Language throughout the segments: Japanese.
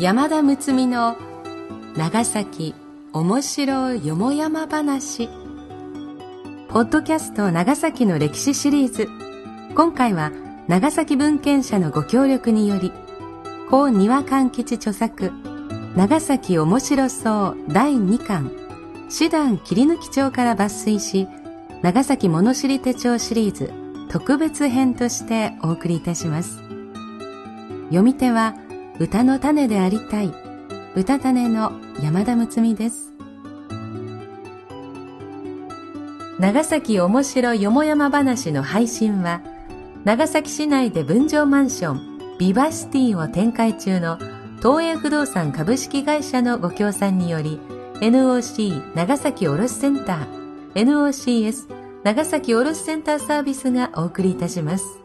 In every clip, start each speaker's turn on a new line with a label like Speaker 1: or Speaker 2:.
Speaker 1: 山田睦美の長崎面白いよもやま話。ポッドキャスト長崎の歴史シリーズ。今回は長崎文献社のご協力により高庭勘吉著作長崎面白そう第2巻手段切り抜き帳から抜粋し長崎物知り手帳シリーズ特別編としてお送りいたします。読み手は歌の種でありたい歌種の山田睦美です長崎面白よもやま話の配信は長崎市内で分譲マンションビバシティを展開中の東映不動産株式会社のご協賛により NOC 長崎卸センター NOCS 長崎卸センターサービスがお送りいたします。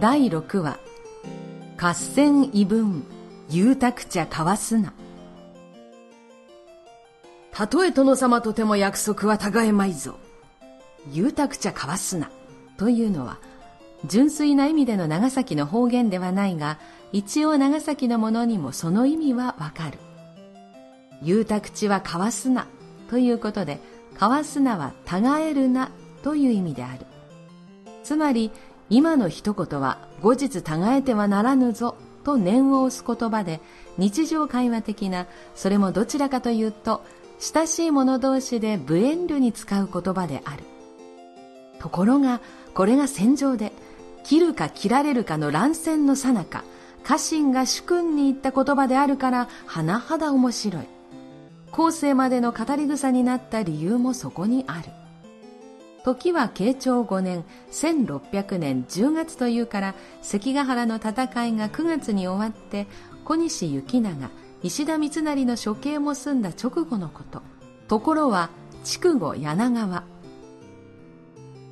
Speaker 1: 第6話。合戦異文。遊託茶交わすな。たとえ殿様とても約束は違えまいぞ。遊託茶交わすな。というのは純粋な意味での長崎の方言ではないが一応長崎のものにもその意味はわかる。遊託地は交わすな。ということで交わすなは違えるな。という意味である。つまり今の一言は後日たがえてはならぬぞと念を押す言葉で日常会話的なそれもどちらかというと親しい者同士で無遠慮に使う言葉である。ところがこれが戦場で切るか切られるかの乱戦のさなか家臣が主君に言った言葉であるから甚だ面白い。後世までの語り草になった理由もそこにある。時は慶長5年1600年10月というから関ヶ原の戦いが9月に終わって小西行長石田三成の処刑も済んだ直後のこと。ところは筑後柳川。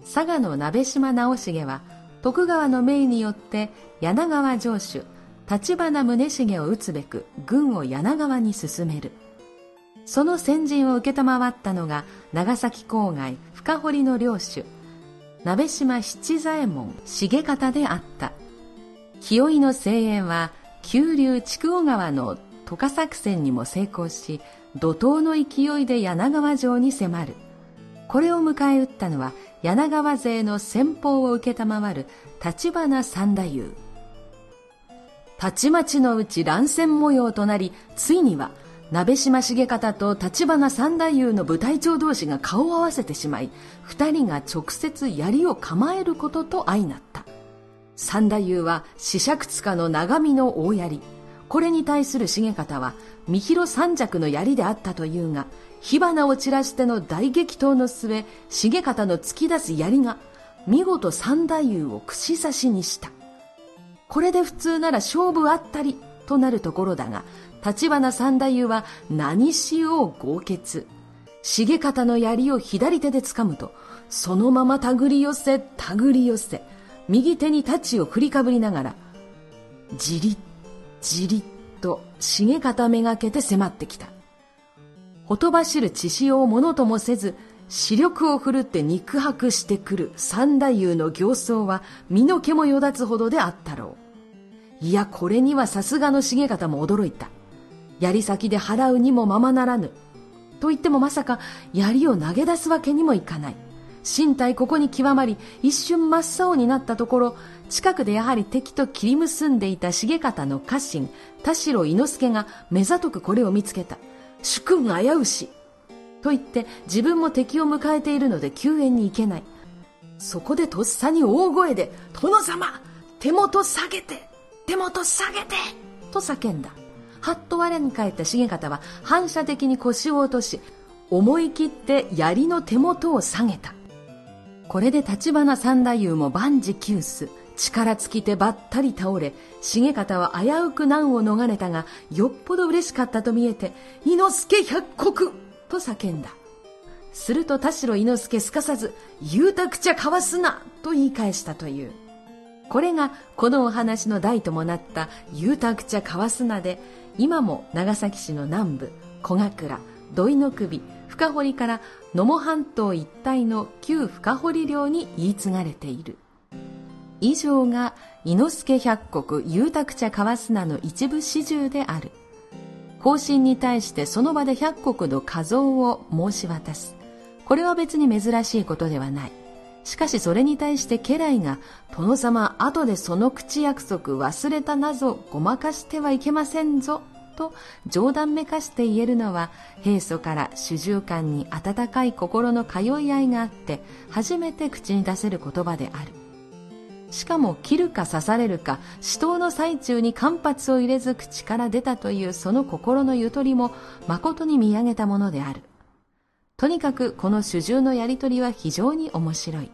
Speaker 1: 佐賀の鍋島直重は徳川の命によって柳川城主立花宗重を討つべく軍を柳川に進める。その先陣を承ったのが長崎郊外深堀の領主鍋島七左衛門重方であった。清居の精鋭は急流筑後川の渡河作戦にも成功し怒涛の勢いで柳川城に迫る。これを迎え撃ったのは柳川勢の先方を承る立花三太夫。たちまちのうち乱戦模様となりついには鍋島重方と立花三太夫の部隊長同士が顔を合わせてしまい二人が直接槍を構えることと相なった。三太夫は四尺塚の長身の大槍。これに対する重方は三広三尺の槍であったというが火花を散らしての大激闘の末重方の突き出す槍が見事三太夫を串刺しにした。これで普通なら勝負あったりとなるところだが立花三太夫は何しよう豪傑。重方の槍を左手で掴むと、そのまま手繰り寄せ、手繰り寄せ、右手に太刀を振りかぶりながら、じりっ、じりっと重方めがけて迫ってきた。ほとばしる血潮をものともせず、視力を振るって肉薄してくる三太夫の形相は身の毛もよだつほどであったろう。いや、これにはさすがの重方も驚いた。槍先で払うにもままならぬ。と言ってもまさか槍を投げ出すわけにもいかない。身体ここに極まり、一瞬真っ青になったところ、近くでやはり敵と切り結んでいた重方の家臣、田代伊之助が目ざとくこれを見つけた。主君危うし。と言って自分も敵を迎えているので救援に行けない。そこでとっさに大声で、殿様手元下げて手元下げてと叫んだ。はっと我に返った重方は反射的に腰を落とし思い切って槍の手元を下げたこれで立花三太夫も万事休す力尽きてばったり倒れ、重方は危うく難を逃れたが、よっぽど嬉しかったと見えて、伊之助百国と叫んだ。すると田代伊之助すかさず、ゆうたくちゃかわすなと言い返したという。これがこのお話の題ともなったゆうたくちゃかわすなで、今も長崎市の南部、小倉、土井の首、深堀から野茂半島一帯の旧深堀領に言い継がれている。以上が伊之助百国ゆうたく茶川砂の一部始終である。方針に対してその場で百国の画像を申し渡す。これは別に珍しいことではない。しかしそれに対して家来が、殿様、後でその口約束忘れたなぞ、ごまかしてはいけませんぞ、と冗談めかして言えるのは、平素から主従官に温かい心の通い合いがあって、初めて口に出せる言葉である。しかも切るか刺されるか死闘の最中に間髪を入れず口から出たというその心のゆとりも誠に見上げたものであるとにかくこの主従のやりとりは非常に面白い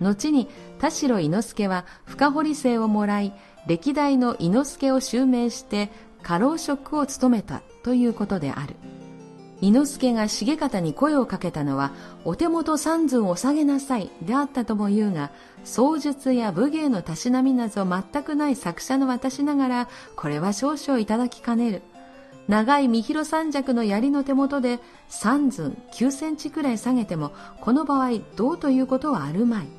Speaker 1: 後に田代伊之助は深堀生をもらい歴代の伊之助を襲名して家老職を務めたということである伊之助が重方に声をかけたのは、お手元三寸を下げなさいであったとも言うが、槍術や武芸のたしなみなど全くない作者の私ながら、これは少々いただきかねる。長い三広三尺の槍の手元で三寸九センチくらい下げても、この場合どうということはあるまい。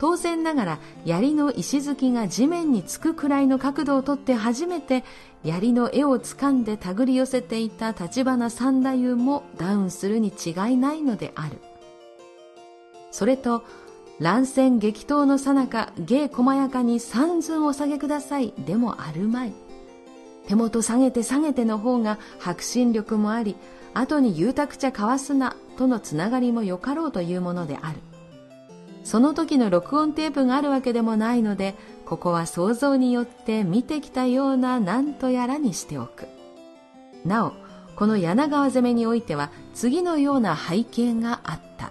Speaker 1: 当然ながら槍の石突きが地面につくくらいの角度をとって初めて槍の絵をつかんで手繰り寄せていた立花三太夫もダウンするに違いないのである。それと乱戦激闘のさなか芸細やかに三寸お下げくださいでもあるまい。手元下げて下げての方が迫真力もあり後にゆうたくちゃかわすなとのつながりもよかろうというものである。その時の録音テープがあるわけでもないのでここは想像によって見てきたような何とやらにしておく。なおこの柳川攻めにおいては次のような背景があった。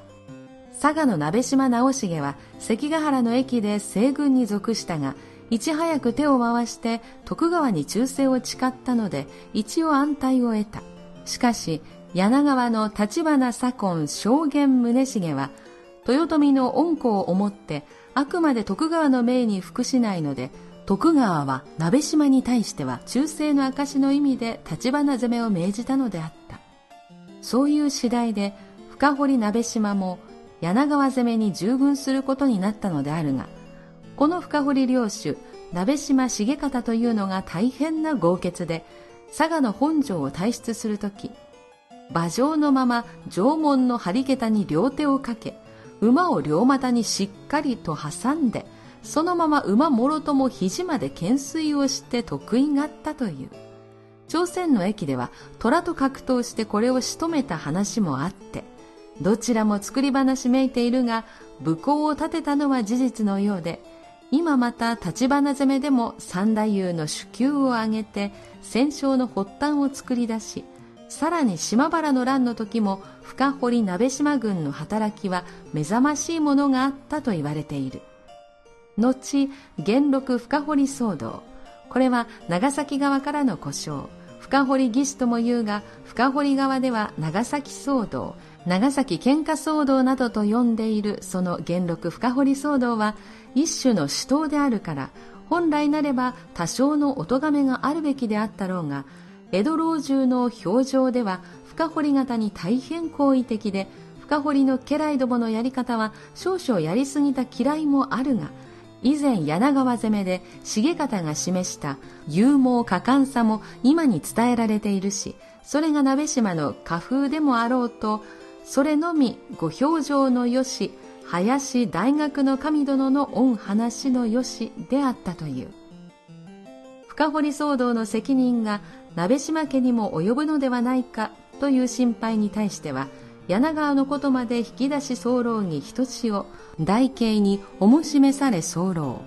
Speaker 1: 佐賀の鍋島直重は関ヶ原の駅で西軍に属したがいち早く手を回して徳川に忠誠を誓ったので一応安泰を得た。しかし柳川の立花左近証言宗重は豊臣の恩子を思ってあくまで徳川の命に服しないので徳川は鍋島に対しては忠誠の証の意味で立花攻めを命じたのであった。そういう次第で深堀鍋島も柳川攻めに従軍することになったのであるがこの深堀領主鍋島重方というのが大変な豪傑で佐賀の本城を退出する時馬上のまま城門の張り桁に両手をかけ馬を両股にしっかりと挟んでそのまま馬もろとも肘まで懸垂をして得意があったという。朝鮮の駅では虎と格闘してこれを仕留めた話もあってどちらも作り話めいているが武功を立てたのは事実のようで今また立花攻めでも三太夫の主級を挙げて戦勝の発端を作り出しさらに島原の乱の時も深堀鍋島軍の働きは目覚ましいものがあったと言われている後元禄深堀騒動これは長崎側からの故障深堀義士とも言うが深堀側では長崎騒動長崎喧嘩騒動などと呼んでいるその元禄深堀騒動は一種の死闘であるから。本来なれば多少のお咎めがあるべきであったろうが江戸老中の表情では深掘り型に大変好意的で深掘りの家来どものやり方は少々やりすぎた嫌いもあるが以前柳川攻めで重方が示した勇猛果敢さも今に伝えられているしそれが鍋島の家風でもあろうとそれのみご表情のよし林大学の神殿の御話のよしであったという。深堀騒動の責任が鍋島家にも及ぶのではないかという心配に対しては柳川のことまで引き出し候に一つを大慶におもしめされ候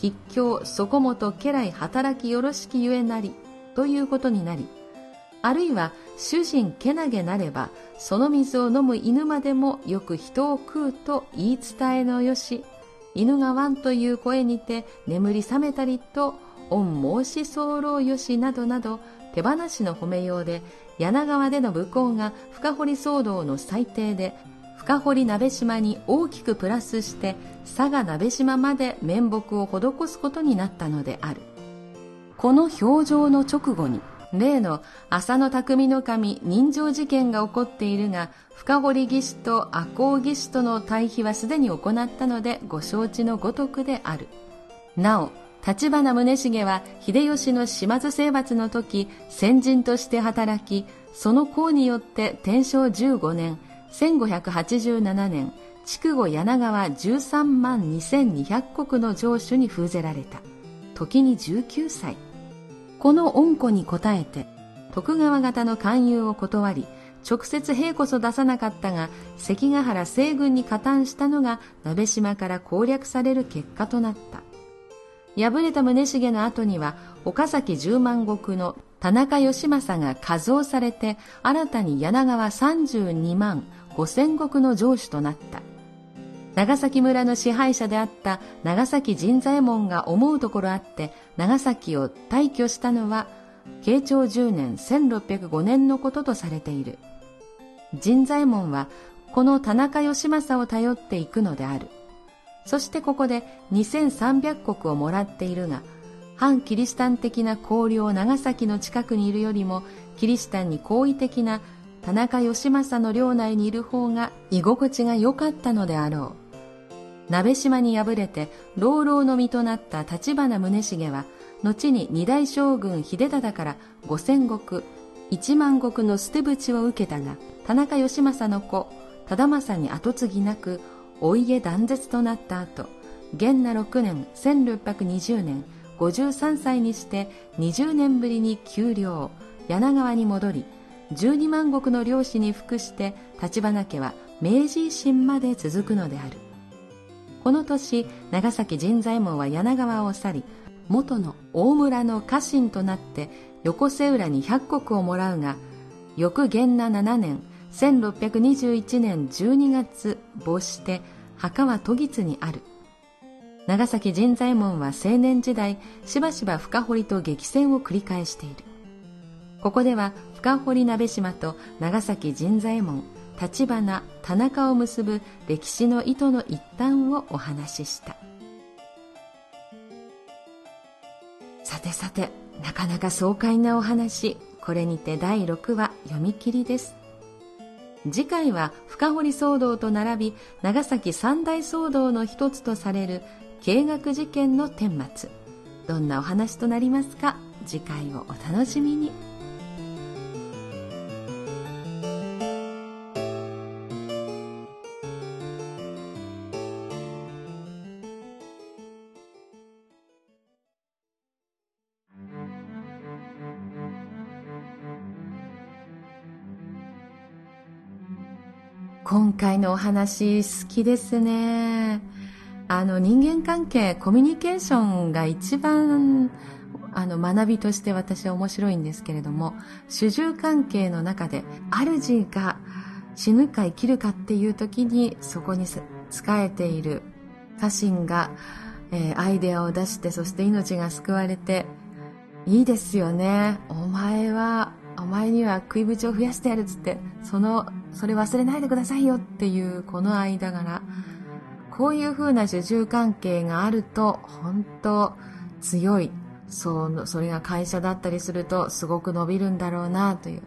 Speaker 1: 筆境底本家来働きよろしきゆえなりということになりあるいは主人けなげなればその水を飲む犬までもよく人を食うと言い伝えのよし犬がワンという声にて眠り覚めたりと、御申し候よしなどなど手放しの褒めようで柳川での武功が深堀騒動の最低で深堀鍋島に大きくプラスして佐賀鍋島まで面目を施すことになったのである。この表情の直後に例の浅野匠の神人情事件が起こっているが深堀義士と赤穂義士との対比はすでに行ったのでご承知のごとくである。なお立花宗茂は秀吉の島津征伐の時先人として働きその功によって天正15年1587年筑後柳川13万2200石の城主に封ぜられた。時に19歳。この恩子に応えて徳川方の勧誘を断り直接兵こそ出さなかったが関ヶ原西軍に加担したのが鍋島から攻略される結果となった。敗れた宗茂の後には岡崎十万石の田中義政が加増されて新たに柳川32万5千石の城主となった。長崎村の支配者であった長崎神左衛門が思うところあって長崎を退去したのは慶長10年1605年のこととされている。神左衛門はこの田中義政を頼っていくのである。そしてここで2300石をもらっているが、反キリシタン的な綱領長崎の近くにいるよりも、キリシタンに好意的な田中義政の領内にいる方が居心地が良かったのであろう。鍋島に敗れて老老の身となった立花宗茂は、後に二代将軍秀忠から五千石、一万石の捨て淵を受けたが、田中義政の子、忠政に後継ぎなく、お家断絶となった後元那6年1620年53歳にして20年ぶりに丘陵柳川に戻り12万石の漁師に服して橘家は明治維新まで続くのである。この年長崎神左衛門は柳川を去り元の大村の家臣となって横瀬浦に100石をもらうが翌元那7年1621年12月没して墓は都津にある。長崎神左衛門は青年時代しばしば深堀と激戦を繰り返している。ここでは深堀鍋島と長崎神左衛門立花田中を結ぶ歴史の糸の一端をお話しした。さてさてなかなか爽快なお話。これにて第6話読み切りです。次回は深堀騒動と並び長崎三大騒動の一つとされる計学事件の顛末。どんなお話となりますか？次回をお楽しみに。のお話好きですね。あの人間関係、コミュニケーションが一番あの学びとして私は面白いんですけれども、主従関係の中で主が死ぬか生きるかっていう時にそこに仕えている家臣が、えー、アイデアを出してそして命が救われていいですよね。お前は前には食い口を増やしてやるっつって、その、それ忘れないでくださいよっていうこの間柄。こういう風な受注関係があると、本当強い。そう、それが会社だったりすると、すごく伸びるんだろうなという。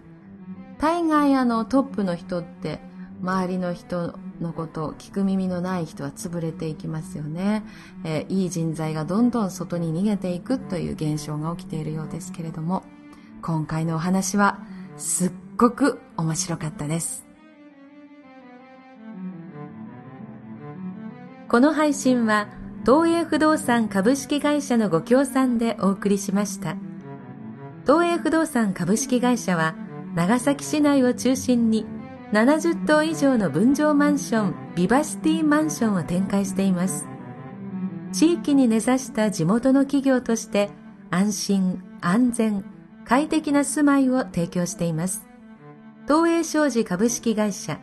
Speaker 1: 大概あのトップの人って、周りの人のことを聞く耳のない人は潰れていきますよね、えー、いい人材がどんどん外に逃げていくという現象が起きているようですけれども、今回のお話はすっごく面白かったです。この配信は東映不動産株式会社のご協賛でお送りしました。東映不動産株式会社は長崎市内を中心に70棟以上の分譲マンションビバシティマンションを展開しています。地域に根ざした地元の企業として安心安全快適な住まいを提供しています。東映商事株式会社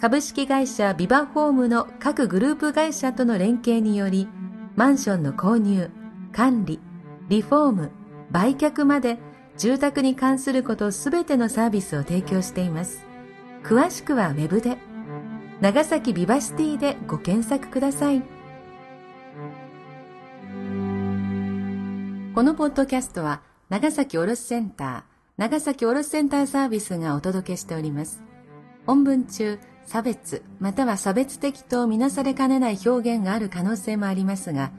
Speaker 1: 株式会社ビバホームの各グループ会社との連携により、マンションの購入、管理、リフォーム、売却まで住宅に関することすべてのサービスを提供しています。詳しくはウェブで、長崎ビバシティでご検索ください。このポッドキャストは、長崎卸センター、長崎卸センターサービスがお届けしております。本文中、差別または差別的とみなされかねない表現がある可能性もありますが、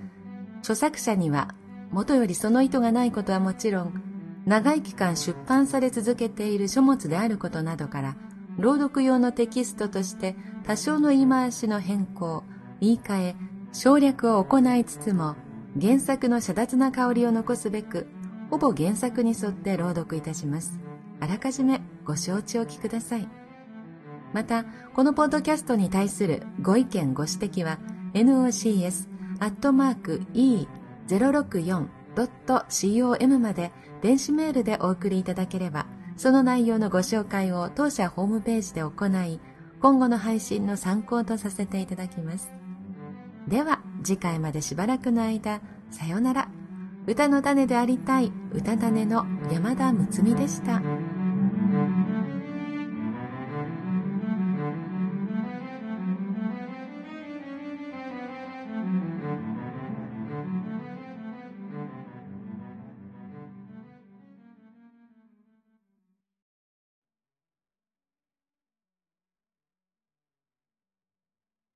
Speaker 1: 著作者には元よりその意図がないことはもちろん、長い期間出版され続けている書物であることなどから、朗読用のテキストとして多少の言い回しの変更、言い換え、省略を行いつつも、原作の遮奪な香りを残すべく、ほぼ原作に沿って朗読いたします。あらかじめご承知おきください。また、このポッドキャストに対するご意見ご指摘は、nocs.e064.com まで電子メールでお送りいただければ、その内容のご紹介を当社ホームページで行い、今後の配信の参考とさせていただきます。では、次回までしばらくの間、さよなら。歌の種でありたい歌種の山田睦美でした。